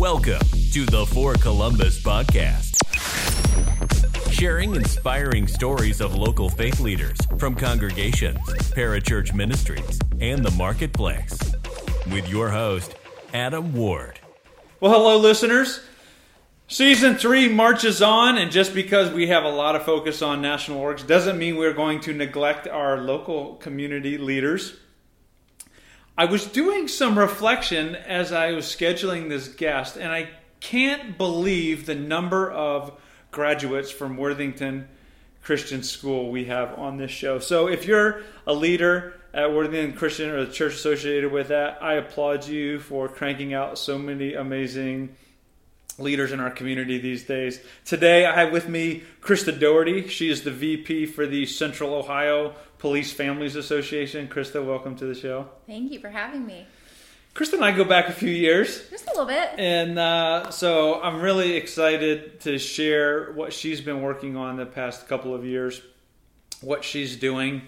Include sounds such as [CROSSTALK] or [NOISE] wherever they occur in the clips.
Welcome to the For Columbus podcast. Sharing inspiring stories of local faith leaders from congregations, parachurch ministries, and the marketplace. With your host, Adam Ward. Well, hello, listeners. Season three marches on, and just because we have a lot of focus on national orgs doesn't mean we're going to neglect our local community leaders. I was doing some reflection as I was scheduling this guest, and I can't believe the number of graduates from Worthington Christian School we have on this show. So if you're a leader at Worthington Christian or the church associated with that, I applaud you for cranking out so many amazing leaders in our community these days. Today I have with me Krista Doherty. She is the VP for the Central Ohio Police Families Association. Krista, welcome to the show. Thank you for having me. Krista and I go back a few years. Just a little bit. And uh, so I'm really excited to share what she's been working on the past couple of years, what she's doing.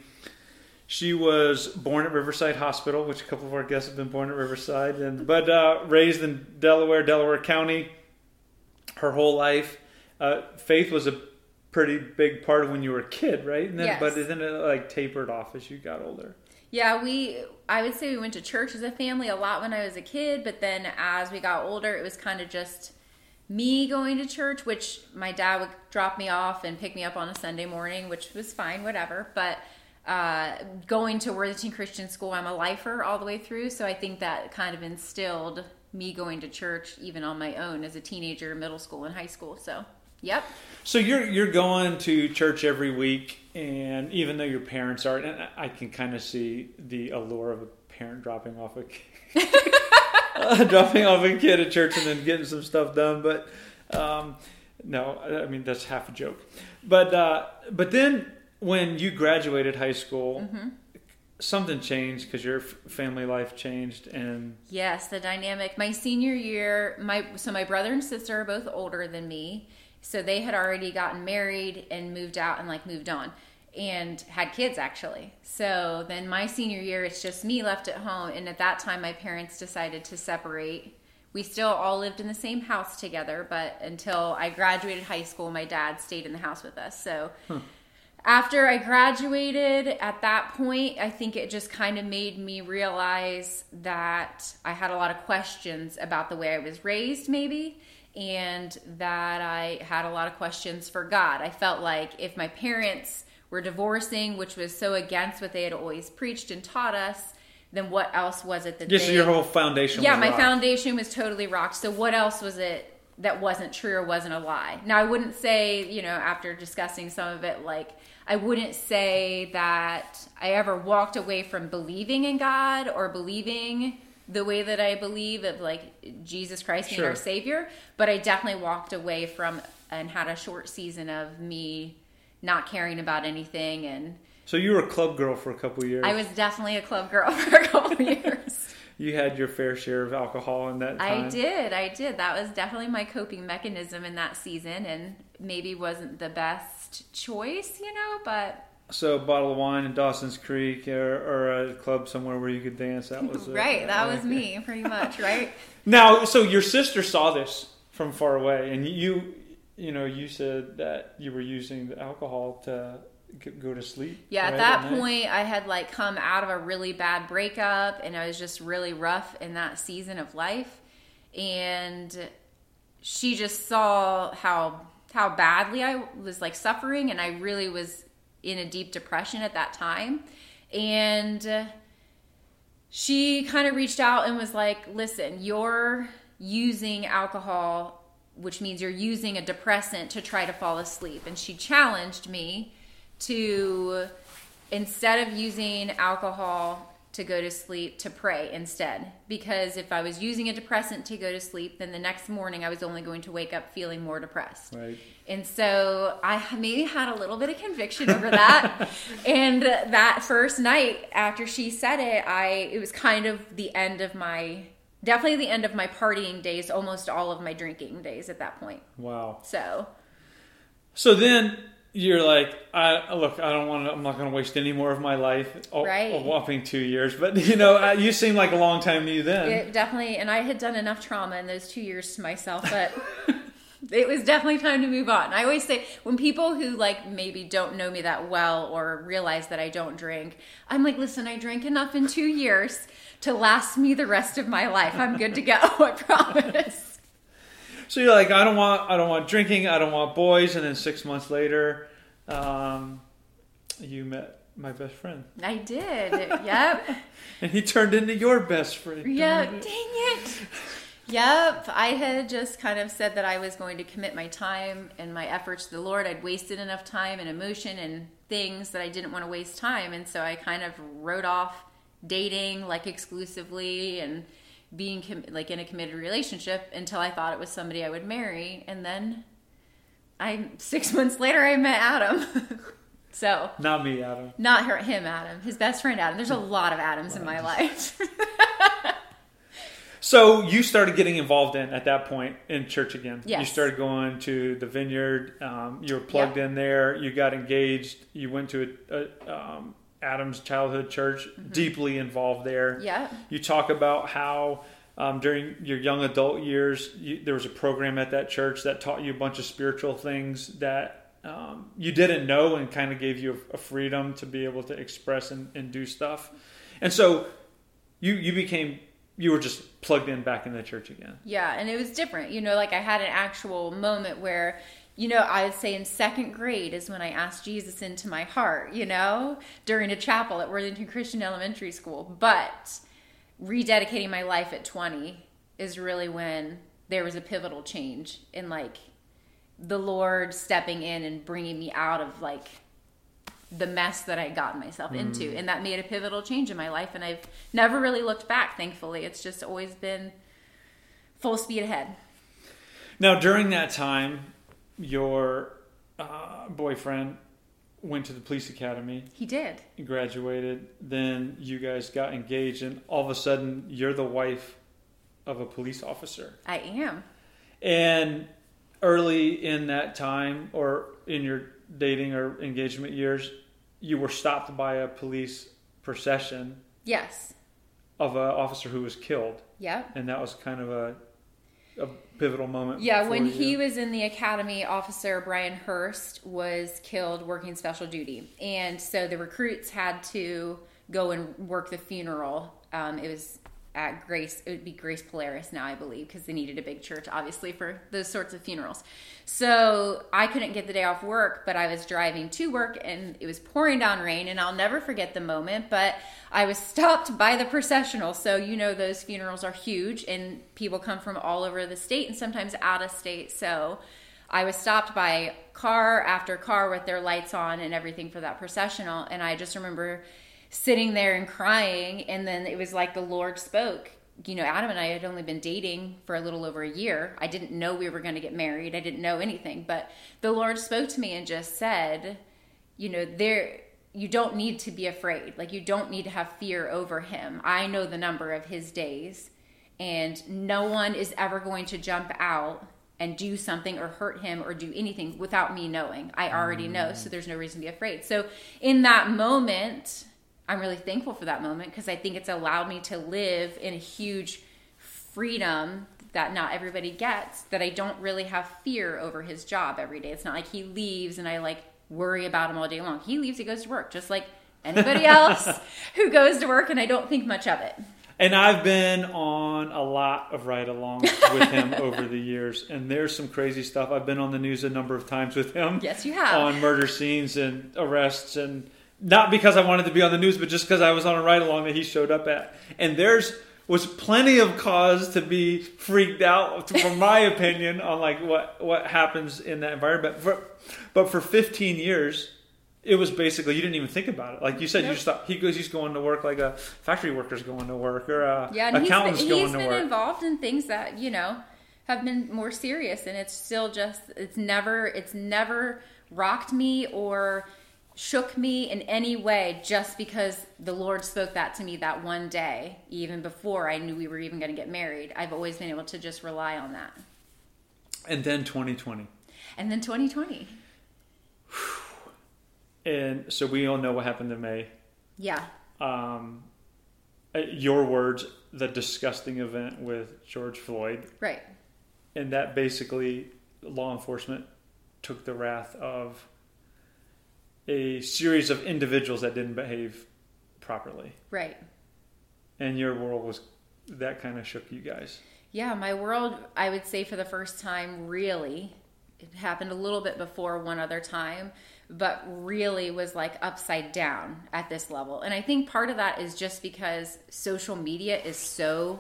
She was born at Riverside Hospital, which a couple of our guests have been born at Riverside, and but uh, raised in Delaware, Delaware County, her whole life. Uh, faith was a pretty big part of when you were a kid, right? And then, Yes. But then it like tapered off as you got older. Yeah, we I would say we went to church as a family a lot when I was a kid, but then as we got older, it was kind of just me going to church, which my dad would drop me off and pick me up on a Sunday morning, which was fine, whatever. But uh, going to Worthington Christian School, I'm a lifer all the way through, so I think that kind of instilled me going to church even on my own as a teenager, middle school, and high school. So, yep. So you're you're going to church every week, and even though your parents aren't, and I can kind of see the allure of a parent dropping off a kid, uh, [LAUGHS] [LAUGHS] dropping off a kid at church and then getting some stuff done. But um, no, I mean that's half a joke. But uh, but then when you graduated high school, something changed because your family life changed, and Yes, the dynamic. My senior year, my so my brother and sister are both older than me, so they had already gotten married and moved out and like moved on and had kids actually. So then my senior year, it's just me left at home, and at that time, my parents decided to separate. We still all lived in the same house together, but until I graduated high school, my dad stayed in the house with us. So after I graduated, at that point, I think it just kind of made me realize that I had a lot of questions about the way I was raised, maybe, and that I had a lot of questions for God. I felt like if my parents were divorcing, which was so against what they had always preached and taught us, then what else was it that just they your whole foundation. yeah, my rocked. foundation was totally rocked. So what else was it that wasn't true or wasn't a lie? Now I wouldn't say, you know, after discussing some of it, like I wouldn't say that I ever walked away from believing in God or believing the way that I believe of like Jesus Christ being Sure. our Savior, but I definitely walked away from and had a short season of me not caring about anything and So you were a club girl for a couple years. I was definitely a club girl [LAUGHS] for a couple [LAUGHS] years. you had your fair share of alcohol in that time. I did. I did. That was definitely my coping mechanism in that season and maybe wasn't the best choice, you know, but So a bottle of wine in Dawson's Creek or, or a club somewhere where you could dance. That was it. [LAUGHS] right, that was me pretty much, right? Now, so your sister saw this from far away, and you, you know, you said that you were using the alcohol to go to sleep. Yeah, right, at that point I had like come out of a really bad breakup and I was just really rough in that season of life and she just saw how how badly I was like suffering and I really was in a deep depression at that time and uh, she kind of reached out and was like, "Listen, you're using alcohol, which means you're using a depressant to try to fall asleep." And she challenged me to instead of using alcohol to go to sleep to pray instead because if i was using a depressant to go to sleep then the next morning i was only going to wake up feeling more depressed Right. And so I maybe had a little bit of conviction over that. [LAUGHS] and that first night after she said it, I it was kind of the end of my definitely the end of my partying days, almost all of my drinking days at that point. Wow. So So then, you're like, I look, I don't want to. I'm not going to waste any more of my life. A, Right. a whopping two years, but you know, you seem like a long time to you then. It definitely, and I had done enough trauma in those two years to myself, but [LAUGHS] [LAUGHS] it was definitely time to move on. I always say when people who like maybe don't know me that well or realize that I don't drink, I'm like, listen, I drank enough in two years to last me the rest of my life. I'm good to go. [LAUGHS] I promise. So you're like, I don't want, I don't want drinking, I don't want boys, and then six months later, um, you met my best friend, I did. Yep. [LAUGHS] and he turned into your best friend. Yeah, dang it. Yep, I had just kind of said that I was going to commit my time and my efforts to the Lord. I'd wasted enough time and emotion and things that I didn't want to waste time, and so I kind of wrote off dating like exclusively and being com- like in a committed relationship until I thought it was somebody I would marry, and then I six [LAUGHS] months later I met Adam. [LAUGHS] so Not me, Adam. not her, him, Adam, his best friend Adam. There's a lot of Adams in my life. [LAUGHS] So you started getting involved in at that point in church again. Yes. You started going to the vineyard. Um, you were plugged Yep. in there. You got engaged. You went to a, a um, Adam's childhood church. Deeply involved there. Mm-hmm. yeah. You talk about how um, during your young adult years you, there was a program at that church that taught you a bunch of spiritual things that um, you didn't know and kind of gave you a, a freedom to be able to express and, and do stuff. And so you you became you were just plugged in back in the church again. Yeah, and it was different. You know, like I had an actual moment where, you know, I would say in second grade is when I asked Jesus into my heart, you know, during a chapel at Worthington Christian Elementary School. But rededicating my life at 20 is really when there was a pivotal change in like the Lord stepping in and bringing me out of like the mess that I gotten myself into. And that made a pivotal change in my life. And I've never really looked back, thankfully. It's just always been full speed ahead. Now during that time, your uh, boyfriend went to the police academy, He did. He graduated. Then you guys got engaged, and all of a sudden you're the wife of a police officer. I am. And early in that time, or in your dating or engagement years, you were stopped by a police procession Yes. of an officer who was killed, Yeah. and that was kind of a a pivotal moment. Yeah, when you. he was in the academy, officer Bryan Hurst was killed working special duty. And so the recruits had to go and work the funeral. Um, it was at Grace, it would be Grace Polaris now, I believe, because they needed a big church, obviously, for those sorts of funerals. So I couldn't get the day off work, but I was driving to work and it was pouring down rain. And I'll never forget the moment, but I was stopped by the processional. So, you know, those funerals are huge and people come from all over the state and sometimes out of state. So, I was stopped by car after car with their lights on and everything for that processional. And I just remember sitting there and crying. And then it was like the Lord spoke. You know, Adam and I had only been dating for a little over a year. I didn't know we were going to get married. I didn't know anything. But the Lord spoke to me and just said, you know, there you don't need to be afraid. Like you don't need to have fear over him. I know the number of his days and no one is ever going to jump out and do something or hurt him or do anything without me knowing. I already know, so mm. there's no reason to be afraid. So in that moment, I'm really thankful for that moment because I think it's allowed me to live in a huge freedom that not everybody gets that I don't really have fear over his job every day. It's not like he leaves and I like worry about him all day long. He leaves, he goes to work just like anybody [LAUGHS] else who goes to work and I don't think much of it. And I've been on a lot of ride alongs with him [LAUGHS] over the years, and there's some crazy stuff. I've been on the news a number of times with him. Yes, you have. On murder scenes and arrests, and not because I wanted to be on the news, but just because I was on a ride along that he showed up at. And there's was plenty of cause to be freaked out, [LAUGHS] from my opinion, on like what what happens in that environment. But for, but for 15 years, it was basically you didn't even think about it. Like you said, you just thought he goes, he's going to work like a factory worker's going to work, or a Yeah, and he's been, accountant's he's going to been work. involved in things that you know have been more serious, and it's still just it's never it's never rocked me or shook me in any way just because the Lord spoke that to me that one day, even before I knew we were even going to get married. I've always been able to just rely on that. And then 2020. And then 2020. [SIGHS] and so we all know what happened to May. Yeah. Um, uh, your words, the disgusting event with George Floyd, Right. and that basically law enforcement took the wrath of a series of individuals that didn't behave properly, Right. and your world was that kind of shook you guys. Yeah, my world, I would say for the first time, really, it happened a little bit before one other time, but really was like upside down at this level. And I think part of that is just because social media is so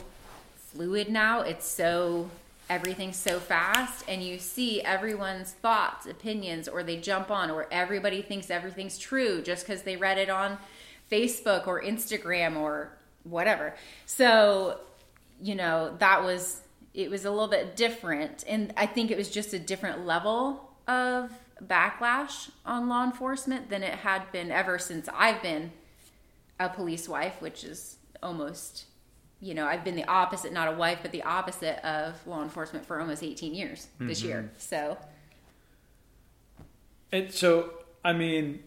fluid now. It's so, everything's so fast, and you see everyone's thoughts, opinions, or they jump on, or everybody thinks everything's true just because they read it on Facebook or Instagram or whatever. So, you know, that was it was a little bit different and I think it was just a different level of backlash on law enforcement than it had been ever since I've been a police wife, which is almost you know, I've been the opposite, not a wife, but the opposite of law enforcement for almost 18 years this year. So, And so, I mean,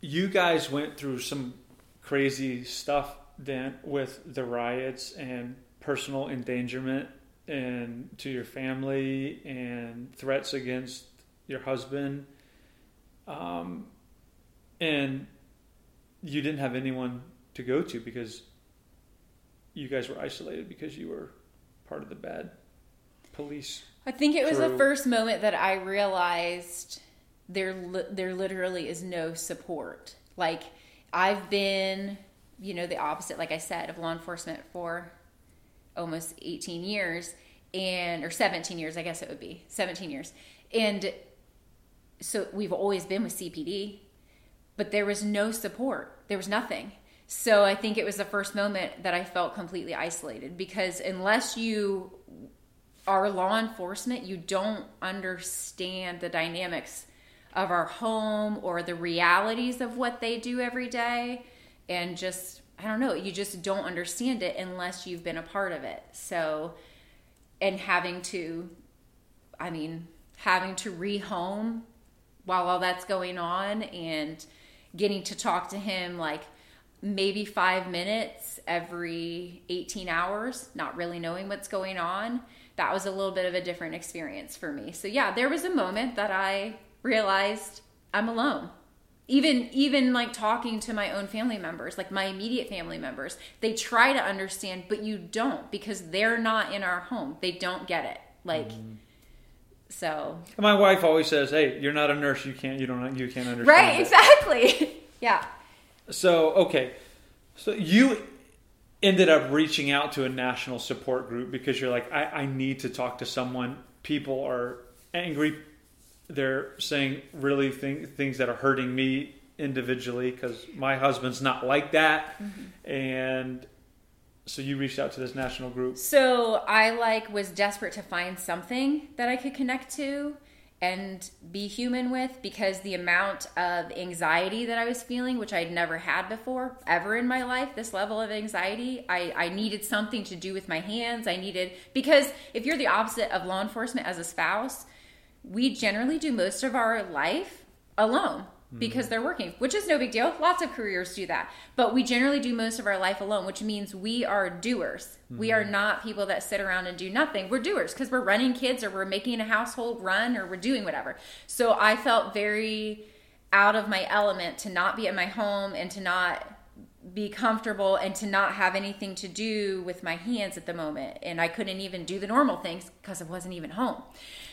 you guys went through some crazy stuff then with the riots and personal endangerment and to your family and threats against your husband. Um, and you didn't have anyone to go to because you guys were isolated because you were part of the bad police. I think it was the first moment that I realized there li- there literally is no support. Like I've been, you know, the opposite like I said of law enforcement for almost 18 years and or 17 years, I guess it would be. 17 years. And so we've always been with CPD, but there was no support. There was nothing. So I think it was the first moment that I felt completely isolated because unless you are law enforcement, you don't understand the dynamics of our home or the realities of what they do every day. And just, I don't know, you just don't understand it unless you've been a part of it. So, and having to, I mean, having to rehome while all that's going on and getting to talk to him like maybe five minutes every 18 hours, not really knowing what's going on. That was a little bit of a different experience for me. So yeah, there was a moment that I realized I'm alone. Even even like talking to my own family members, like my immediate family members, they try to understand, but you don't because they're not in our home. They don't get it. Like mm-hmm. so And my wife always says, "Hey, you're not a nurse. You can't. You don't. You can't understand." Right, it." exactly. [LAUGHS] yeah. So okay, so you ended up reaching out to a national support group because you're like, I, I need to talk to someone. People are angry. They're saying really thing, things that are hurting me individually because my husband's not like that. Mm-hmm. And so you reached out to this national group. So I like was desperate to find something that I could connect to and be human with because the amount of anxiety that I was feeling, which I'd never had before, ever in my life, this level of anxiety, I, I needed something to do with my hands. I needed, because if you're the opposite of law enforcement as a spouse, we generally do most of our life alone because they're working, which is no big deal. Lots of careers do that. But we generally do most of our life alone, which means we are doers. We are mm-hmm. not people that sit around and do nothing. We're doers because we're running kids or we're making a household run or we're doing whatever. So I felt very out of my element to not be at my home and to not be comfortable and to not have anything to do with my hands at the moment. And I couldn't even do the normal things because I wasn't even home.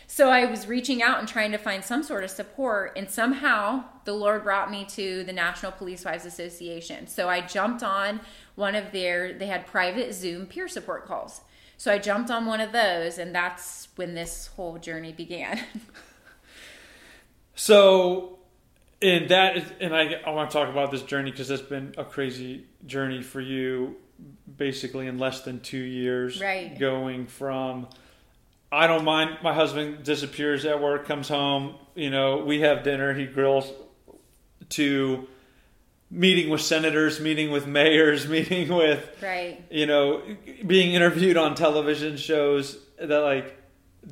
So I was reaching out and trying to find some sort of support. And somehow the Lord brought me to the National Police Wives Association. So I jumped on one of their, they had private Zoom peer support calls. So I jumped on one of those, and that's when this whole journey began. [LAUGHS] So, and that is, and I, I want to talk about this journey because it's been a crazy journey for you, basically in less than two years. Right. Going from, I don't mind, my husband disappears at work, comes home, you know, we have dinner, he grills, to meeting with senators, meeting with mayors, [LAUGHS] meeting with, right. you know, being interviewed on television shows that like,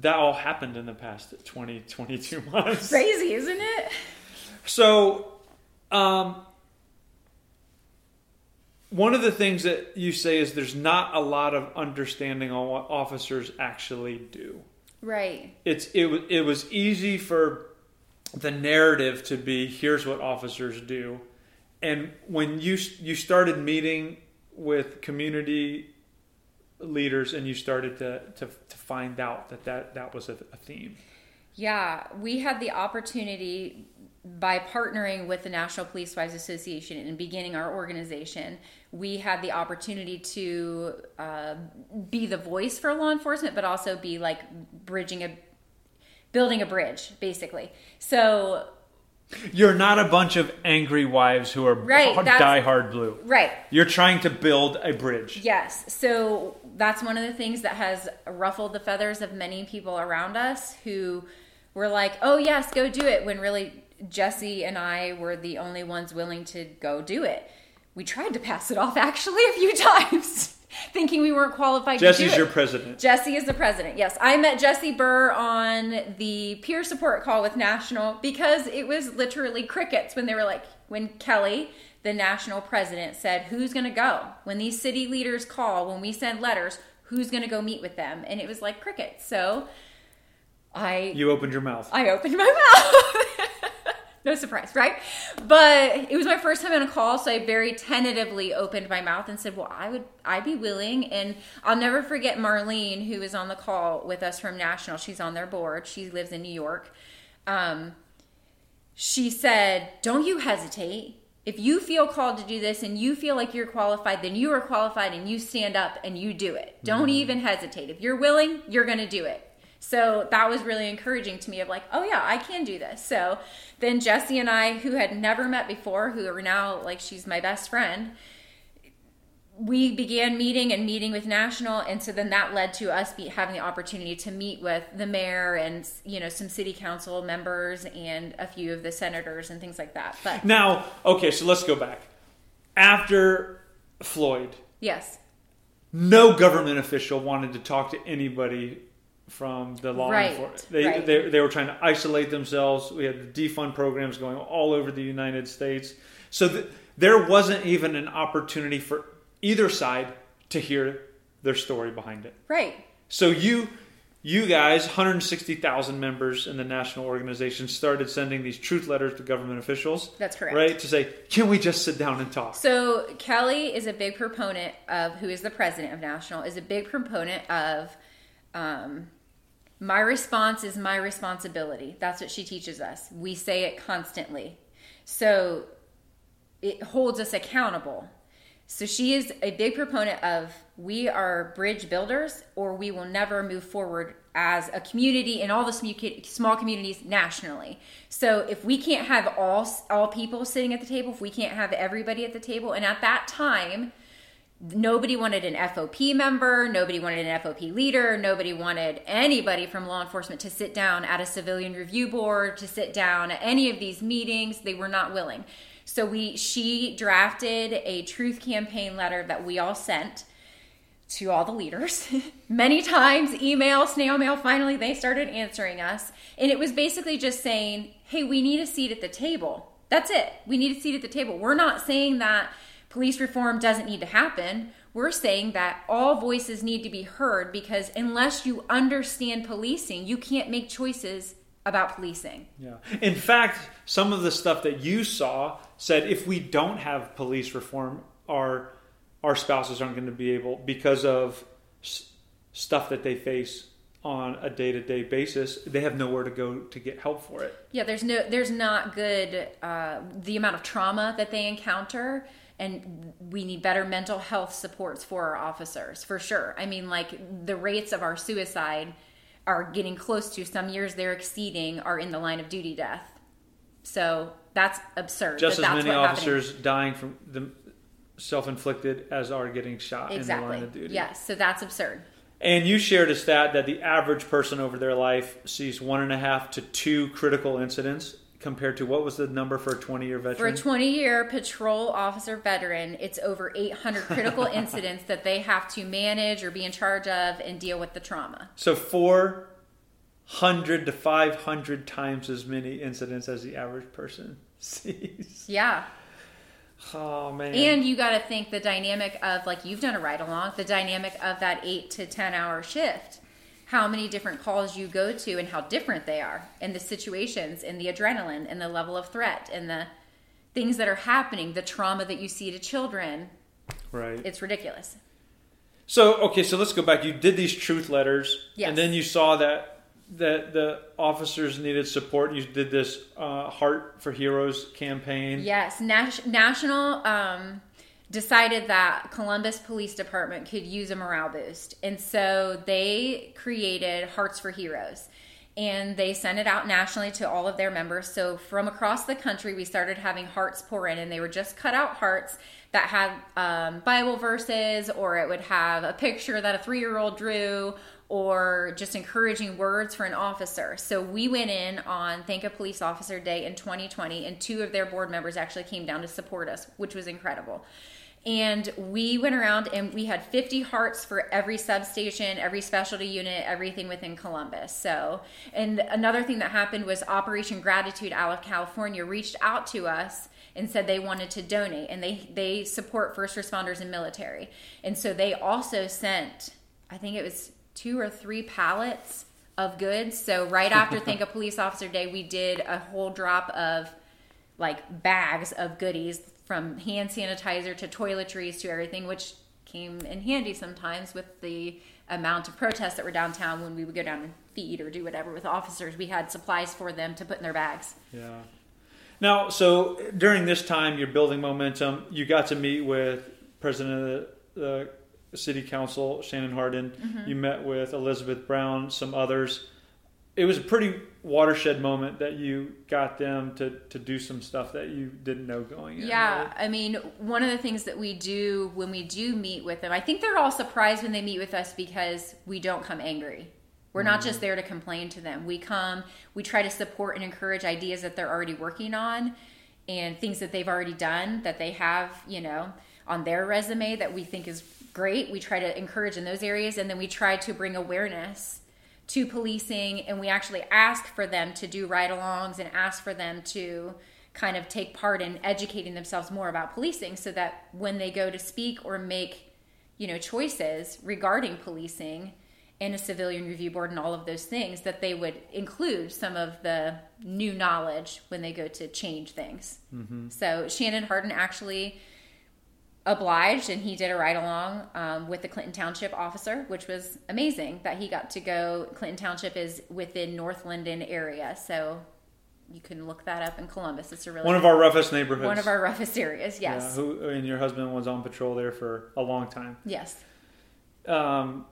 that all happened in the past 20, 22 [LAUGHS] months. Crazy, isn't it? So, Um, one of the things that you say is there's not a lot of understanding on what officers actually do. Right. It's it was it was easy for the narrative to be here's what officers do, and when you you started meeting with community leaders and you started to to, to find out that that, that was a, a theme. Yeah, we had the opportunity by partnering with the National Police Wives Association and beginning our organization, we had the opportunity to uh, be the voice for law enforcement, but also be like bridging a, building a bridge, basically. So you're not a bunch of angry wives who are right, die hard blue. Right. You're trying to build a bridge. Yes. So that's one of the things that has ruffled the feathers of many people around us who were like, "Oh yes, go do it," when really Jesse and I were the only ones willing to go do it. We tried to pass it off [LAUGHS] actually a few times, [LAUGHS] thinking we weren't qualified to Jesse's your president. Jesse is the president. Yes. I met Jesse Burr on the peer support call with National because it was literally crickets when they were like, when Kelly, the national president, said, Who's going to go? When these city leaders call, when we send letters, who's going to go meet with them? And it was like crickets. So I. You opened your mouth. I opened my [LAUGHS] mouth. No surprise, right? But it was my first time on a call, so I very tentatively opened my mouth and said, "Well, I would, I'd be willing." And I'll never forget Marlene, who was on the call with us from National. She's on their board. She lives in New York. Um, she said, "Don't you hesitate." If you feel called to do this and you feel like you're qualified, then you are qualified and you stand up and you do it. Don't mm-hmm. even hesitate. If you're willing, you're going to do it. So that was really encouraging to me of like, oh yeah, I can do this. So then Jesse and I, who had never met before, who are now like she's my best friend, we began meeting and meeting with national. And so then that led to us be, having the opportunity to meet with the mayor and you know some city council members and a few of the senators and things like that. But now okay so let's go back. After floyd yes. no government official wanted to talk to anybody from the law right, enforcement. They, right. they, they were trying to isolate themselves. We had the defund programs going all over the United States. So th- there wasn't even an opportunity for either side to hear their story behind it. Right. So you you guys, 160,000 members in the national organization, started sending these truth letters to government officials. That's correct. Right? To say, can we just sit down and talk? So Kelly is a big proponent of, who is the president of National, is a big proponent of um, my response is my responsibility. That's what she teaches us. We say it constantly. So it holds us accountable. So she is a big proponent of we are bridge builders or we will never move forward as a community in all the small communities nationally. So if we can't have all all people sitting at the table, if we can't have everybody at the table and at that time nobody wanted an FOP member, nobody wanted an FOP leader, nobody wanted anybody from law enforcement to sit down at a civilian review board, to sit down at any of these meetings. They were not willing. So we she drafted a truth campaign letter that we all sent to all the leaders. [LAUGHS] Many times email snail mail finally they started answering us. And it was basically just saying hey we need a seat at the table. That's it. We need a seat at the table. We're not saying that police reform doesn't need to happen. We're saying that all voices need to be heard because unless you understand policing, you can't make choices about policing. Yeah. In fact, some of the stuff that you saw said if we don't have police reform, our our spouses aren't going to be able because of s- stuff that they face on a day-to-day basis they have nowhere to go to get help for it yeah there's no there's not good uh, the amount of trauma that they encounter and we need better mental health supports for our officers for sure i mean like the rates of our suicide are getting close to some years they're exceeding are in the line of duty death so that's absurd just as many officers happening. dying from the self-inflicted as are getting shot exactly. in the line of duty yes so that's absurd and you shared a stat that the average person over their life sees one and a half to two critical incidents compared to what was the number for a 20 year veteran? For a 20 year patrol officer veteran, it's over 800 critical [LAUGHS] incidents that they have to manage or be in charge of and deal with the trauma. So 400 to 500 times as many incidents as the average person [LAUGHS] Jeez. Yeah. Oh man. And you got to think the dynamic of, like, you've done a ride along, the dynamic of that eight to 10 hour shift. How many different calls you go to and how different they are, and the situations, and the adrenaline, and the level of threat, and the things that are happening, the trauma that you see to children. right. It's ridiculous. So okay, so let's go back. You did these truth letters, Yes. and then you saw that that the officers needed support. You did this uh, Heart for Heroes campaign. Yes, Nas- National um, decided that Columbus Police Department could use a morale boost, and so they created Hearts for Heroes, and they sent it out nationally to all of their members. So from across the country, we started having hearts pour in, and they were just cut out hearts that had um, Bible verses, or it would have a picture that a three year old drew, or just encouraging words for an officer. So we went in on Thank a Police Officer Day in 2020, and two of their board members actually came down to support us, which was incredible. And we went around and we had 50 hearts for every substation, every specialty unit, everything within Columbus. So, and another thing that happened was Operation Gratitude out of California reached out to us and said they wanted to donate and they they support first responders and military. And so they also sent I think it was two or three pallets of goods. So right [LAUGHS] after Thank a Police Officer Day, we did a whole drop of like bags of goodies from hand sanitizer to toiletries to everything, which came in handy sometimes with the amount of protests that were downtown when we would go down and feed or do whatever with officers. We had supplies for them to put in their bags. Yeah. Now, so during this time, you're building momentum. You got to meet with President of the, the City Council, Shannon Hardin. Mm-hmm. You met with Elizabeth Brown, some others. It was a pretty watershed moment that you got them to, to do some stuff that you didn't know going in. Yeah, right? I mean, one of the things that we do when we do meet with them, I think they're all surprised when they meet with us because we don't come angry. We're not mm-hmm. just there to complain to them. We come, we try to support and encourage ideas that they're already working on and things that they've already done that they have, you know, on their resume that we think is great. We try to encourage in those areas and then we try to bring awareness to policing and we actually ask for them to do ride alongs and ask for them to kind of take part in educating themselves more about policing so that when they go to speak or make you know choices regarding policing and a civilian review board and all of those things that they would include some of the new knowledge when they go to change things. Mm-hmm. So shannon Hardin actually obliged and he did a ride along um, with the Clinton Township officer, which was amazing that he got to go. Clinton Township is within North Linden area, so you can look that up in Columbus. It's a really One of our roughest neighborhoods. one of our roughest areas. Yeah, Yes, who, and your husband was on patrol there for a long time. yes, Um,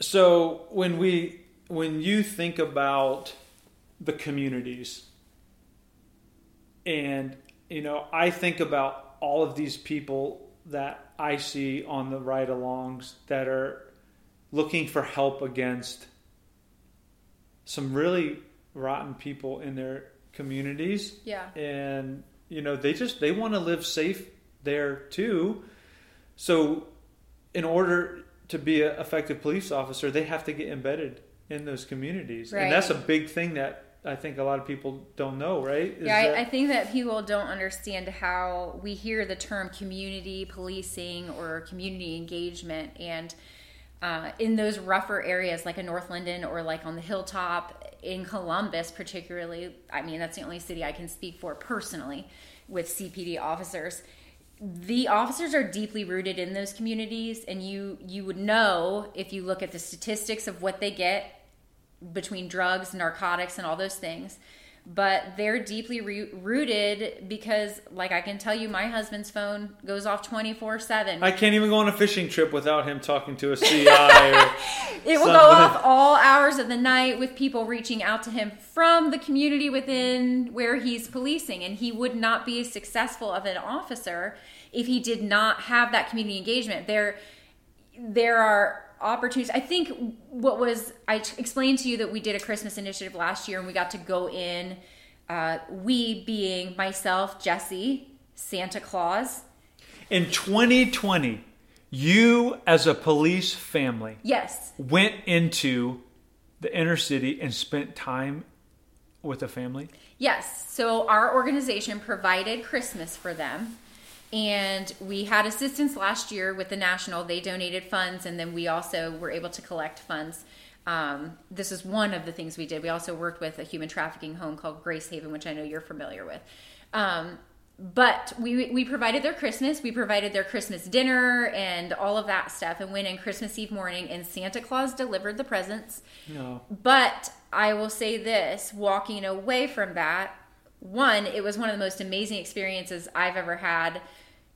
so when we when you think about the communities, and you know, I think about all of these people that I see on the ride-alongs that are looking for help against some really rotten people in their communities. Yeah, and you know they just they want to live safe there too. So in order to be an effective police officer they have to get embedded in those communities. Right. and that's a big thing that i think a lot of people don't know right Is yeah. that- I, I think that people don't understand how we hear the term community policing or community engagement and. Uh, in those rougher areas like a North Linden or like on the hilltop in Columbus, particularly, I mean, that's the only city I can speak for personally with CPD officers. The officers are deeply rooted in those communities, and you you would know if you look at the statistics of what they get between drugs, narcotics, and all those things. But they're deeply re- rooted because, like I can tell you, my husband's phone goes off twenty four seven. i can't even go on a fishing trip without him talking to a [LAUGHS] ci It will go off all hours of the night with people reaching out to him from the community within where he's policing. And he would not be as successful of an officer if he did not have that community engagement. There, there are opportunities. I think what was I t- explained to you that we did a Christmas initiative last year and we got to go in. Uh, we being myself, Jesse, Santa Claus. in 2020 you as a police family Yes, went into the inner city and spent time with a family? Yes. So our organization provided Christmas for them. And we had assistance last year with the national. They donated funds, and then we also were able to collect funds. Um, this is one of the things we did. We also worked with a human trafficking home called Grace Haven, which I know you're familiar with. Um, but we we provided their Christmas, we provided their Christmas dinner and all of that stuff, and went in Christmas Eve morning, and Santa Claus delivered the presents. No. But I will say this: walking away from that, one, it was one of the most amazing experiences I've ever had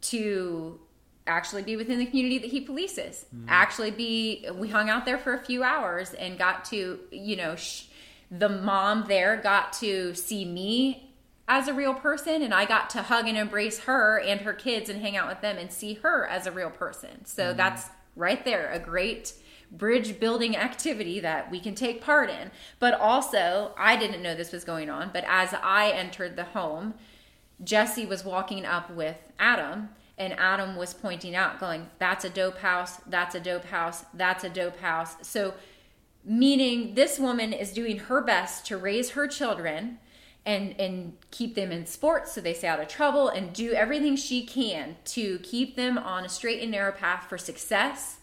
to actually be within the community that he polices. Mm-hmm. Actually, be we hung out there for a few hours and got to you know. Sh- the mom there got to see me as a real person and I got to hug and embrace her and her kids and hang out with them and see her as a real person. So mm-hmm. that's right there a great bridge building activity that we can take part in. But also, I didn't know this was going on, but as I entered the home, Jesse was walking up with Adam and Adam was pointing out going, that's a dope house, that's a dope house, that's a dope house. So meaning this woman is doing her best to raise her children and and keep them in sports so they stay out of trouble and do everything she can to keep them on a straight and narrow path for success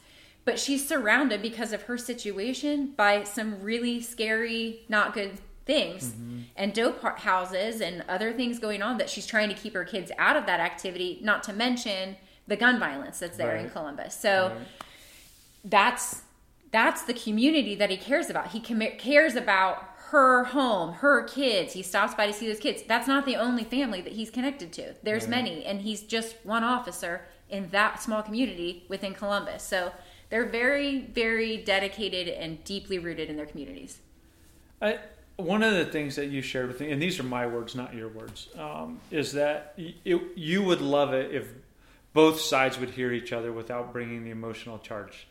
but she's surrounded because of her situation by some really scary not good things mm-hmm. and dope houses and other things going on that she's trying to keep her kids out of that activity not to mention the gun violence that's there in Columbus so Right. that's that's the community that he cares about. He com- cares about her home, her kids. He stops by to see those kids. That's not the only family that he's connected to. There's many, and he's just one officer in that small community within Columbus. So they're very, very dedicated and deeply rooted in their communities. I, one of the things that you shared with me, and these are my words, not your words, um, is that it, you would love it if both sides would hear each other without bringing the emotional charge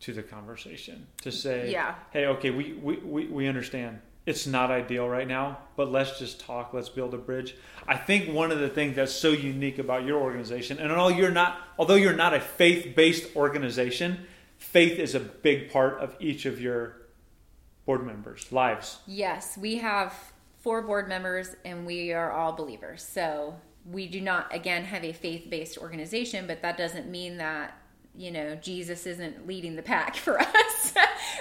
to the conversation. To say, Yeah. hey, okay, we, we, we, we understand. It's not ideal right now, but let's just talk. Let's build a bridge. I think one of the things that's so unique about your organization, and although you're not, although you're not a faith-based organization, faith is a big part of each of your board members' lives. Yes, we have four board members and we are all believers. So we do not, again, have a faith based organization, but that doesn't mean that, you know, Jesus isn't leading the pack for [LAUGHS] us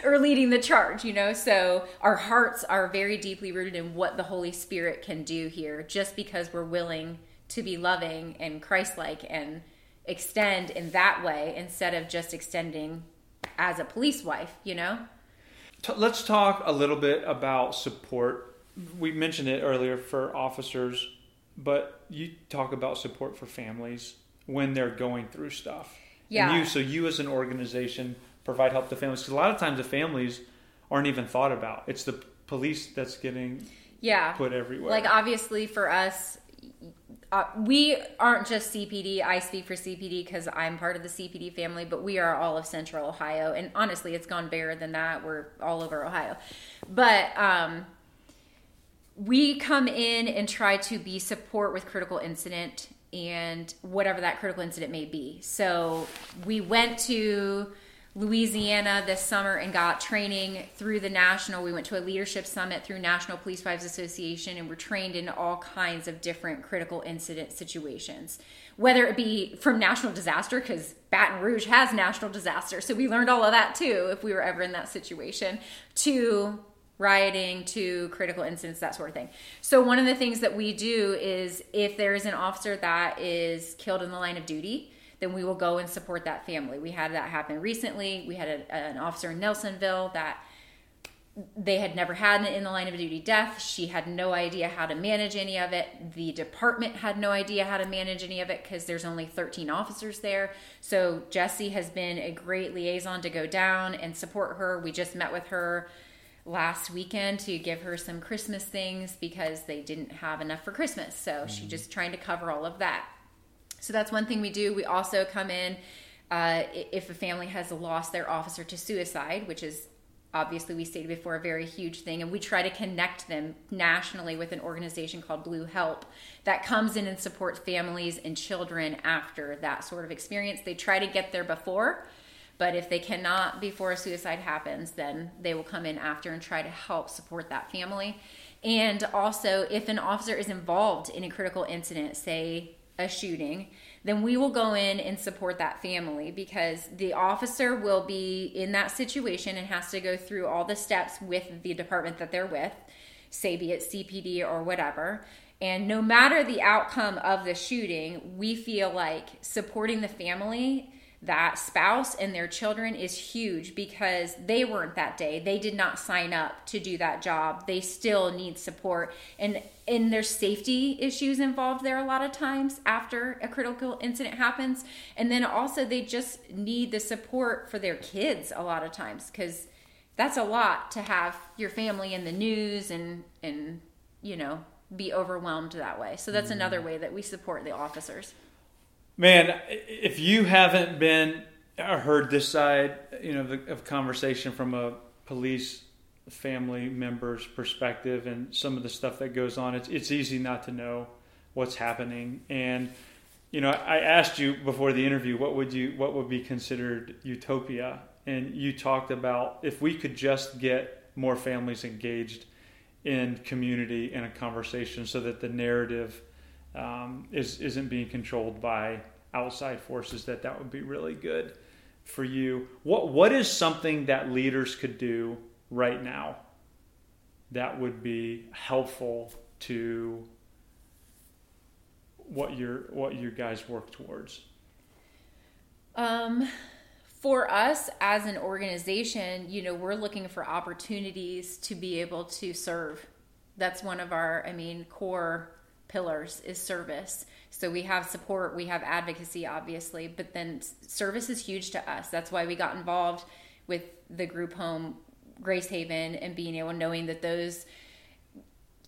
or leading the charge, you know? So our hearts are very deeply rooted in what the Holy Spirit can do here just because we're willing to be loving and Christ like and extend in that way instead of just extending as a police wife, you know? Let's talk a little bit about support. We mentioned it earlier for officers, but you talk about support for families when they're going through stuff. Yeah. And you, so you as an organization provide help to families because a lot of times the families aren't even thought about. It's the police that's getting Yeah. put everywhere. Like obviously for us, uh, we aren't just CPD. I speak for CPD because I'm part of the CPD family, but we are all of Central Ohio, and honestly, it's gone bigger than that. We're all over Ohio, but um, we come in and try to be support with critical incident and whatever that critical incident may be. So we went to Louisiana this summer and got training through the national. We went to a leadership summit through National Police Wives Association and we're trained in all kinds of different critical incident situations. Whether it be from national disaster, because Baton Rouge has national disaster, so we learned all of that too if we were ever in that situation, to rioting to critical incidents, that sort of thing. So, one of the things that we do is if there is an officer that is killed in the line of duty, then we will go and support that family. We had that happen recently. We had a, an officer in Nelsonville that they had never had an in the line of duty death. She had no idea how to manage any of it. The department had no idea how to manage any of it because there's only 13 officers there. So Jesse has been a great liaison to go down and support her. We just met with her last weekend to give her some Christmas things because they didn't have enough for Christmas. So she's mm-hmm. just trying to cover all of that. So that's one thing we do. We also come in uh, if a family has lost their officer to suicide, which is obviously we stated before a very huge thing, and we try to connect them nationally with an organization called Blue Help that comes in and supports families and children after that sort of experience. They try to get there before. But if they cannot before a suicide happens, then they will come in after and try to help support that family. And also, if an officer is involved in a critical incident, say a shooting, then we will go in and support that family because the officer will be in that situation and has to go through all the steps with the department that they're with, say be it CPD or whatever. And no matter the outcome of the shooting, we feel like supporting the family that spouse and their children is huge because they weren't that day. They did not sign up to do that job. They still need support. And and there's safety issues involved there a lot of times after a critical incident happens. And then also they just need the support for their kids a lot of times cuz that's a lot to have your family in the news and and you know be overwhelmed that way. So that's mm-hmm. another way that we support the officers. Man, if you haven't been or heard this side, you know, of conversation from a police family member's perspective and some of the stuff that goes on, it's it's easy not to know what's happening. And you know, I asked you before the interview, what would you what would be considered utopia? And you talked about if we could just get more families engaged in community and a conversation, so that the narrative um, is isn't being controlled by outside forces, that that would be really good for you. What what is something that leaders could do right now that would be helpful to what your what you guys work towards? Um for us as an organization, you know, we're looking for opportunities to be able to serve. That's one of our, I mean, core pillars is service. So we have support, we have advocacy, obviously, but then service is huge to us. That's why we got involved with the group home Grace Haven and being able knowing that those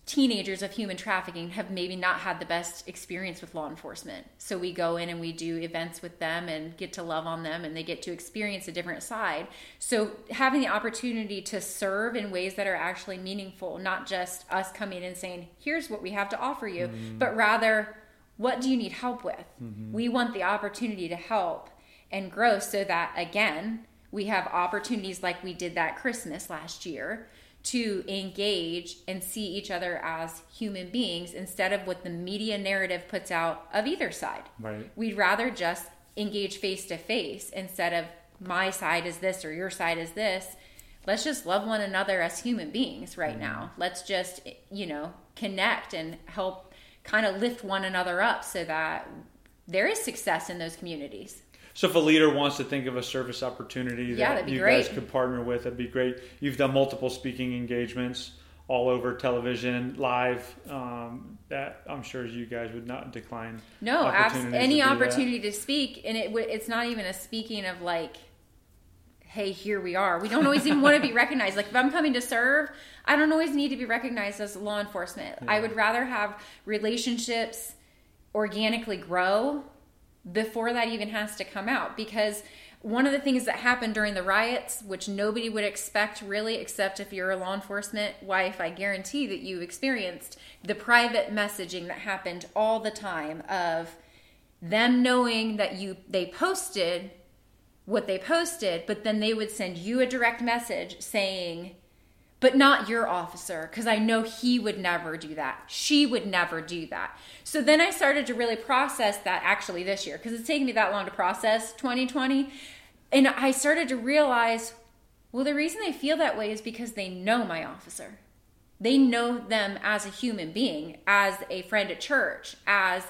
teenagers of human trafficking have maybe not had the best experience with law enforcement. So we go in and we do events with them and get to love on them and they get to experience a different side. So having the opportunity to serve in ways that are actually meaningful, not just us coming in and saying, here's what we have to offer you, mm-hmm. but rather, what do you need help with? Mm-hmm. We want the opportunity to help and grow so that, again, we have opportunities like we did that Christmas last year to engage and see each other as human beings instead of what the media narrative puts out of either side. Right. We'd rather just engage face to face instead of my side is this or your side is this. Let's just love one another as human beings right mm now. Let's just, you know, connect and help kind of lift one another up so that there is success in those communities. So if a leader wants to think of a service opportunity yeah, that you great. guys could partner with, that'd be great. You've done multiple speaking engagements all over television, live. Um, that I'm sure you guys would not decline. No, any opportunity that. to speak, and it it's not even a speaking of like, hey, here we are. We don't always even want to be recognized. Like if I'm coming to serve, I don't always need to be recognized as law enforcement. Yeah. I would rather have relationships organically grow before that even has to come out. Because one of the things that happened during the riots, which nobody would expect really, except if you're a law enforcement wife, I guarantee that you experienced the private messaging that happened all the time of them knowing that you they posted what they posted, but then they would send you a direct message saying, but not your officer because I know he would never do that. She would never do that. So then I started to really process that actually this year because it's taken me that long to process 2020. And I started to realize well, the reason they feel that way is because they know my officer. They know them as a human being, as a friend at church, as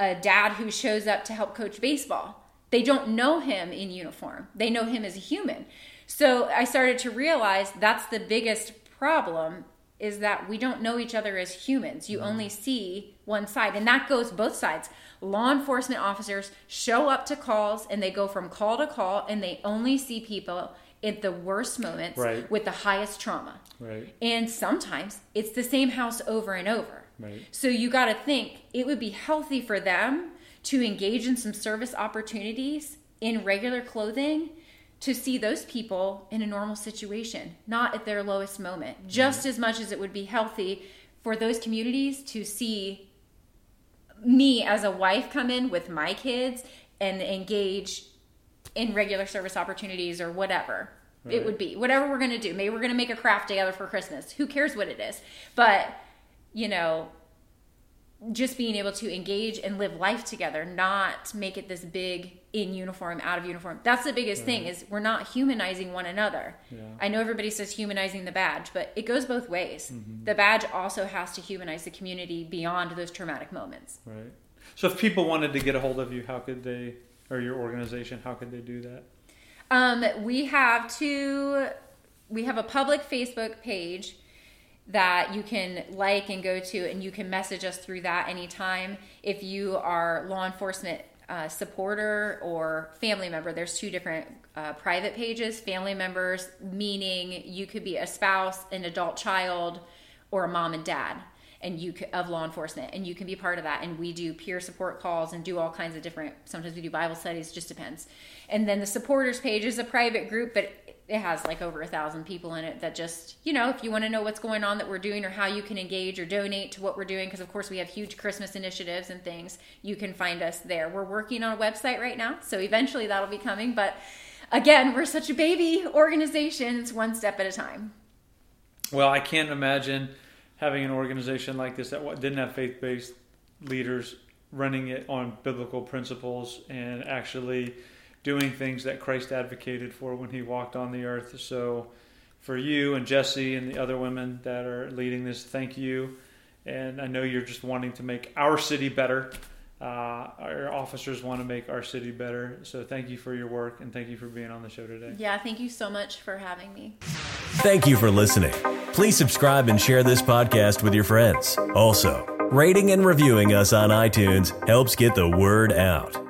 a dad who shows up to help coach baseball. They don't know him in uniform, they know him as a human. So I started to realize that's the biggest problem is that we don't know each other as humans. You mm. only see one side, and that goes both sides. Law enforcement officers show up to calls and they go from call to call and they only see people at the worst moments right. with the highest trauma. Right. And sometimes it's the same house over and over. Right. So you got to think it would be healthy for them to engage in some service opportunities in regular clothing to see those people in a normal situation, not at their lowest moment, just mm-hmm. as much as it would be healthy for those communities to see me as a wife come in with my kids and engage in regular service opportunities or whatever right. it would be. Whatever we're going to do. Maybe we're going to make a craft together for Christmas. Who cares what it is? But, you know, just being able to engage and live life together, not make it this big in uniform, out of uniform. That's the biggest right. thing is we're not humanizing one another. Yeah. I know everybody says humanizing the badge, but it goes both ways. Mm-hmm. The badge also has to humanize the community beyond those traumatic moments. Right. So if people wanted to get a hold of you, how could they, or your organization, how could they do that? Um, we have two. We have a public Facebook page that you can like and go to, and you can message us through that anytime. If you are law enforcement uh, supporter or family member, there's two different uh, private pages. Family members, meaning you could be a spouse, an adult child, or a mom and dad and you of law enforcement and you can be part of that and we do peer support calls and do all kinds of different sometimes we do bible studies just depends and then the supporters page is a private group but it has like over a thousand people in it that just you know if you want to know what's going on that we're doing or how you can engage or donate to what we're doing because of course we have huge christmas initiatives and things you can find us there. We're working on a website right now so eventually that'll be coming but again we're such a baby organization it's one step at a time. Well i can't imagine having an organization like this that didn't have faith-based leaders running it on biblical principles and actually doing things that Christ advocated for when he walked on the earth. So, for you and Jesse and the other women that are leading this, thank you. And I know you're just wanting to make our city better. Uh, our officers want to make our city better. So, thank you for your work and thank you for being on the show today. Yeah, thank you so much for having me. Thank you for listening. Please subscribe and share this podcast with your friends. Also, rating and reviewing us on iTunes helps get the word out.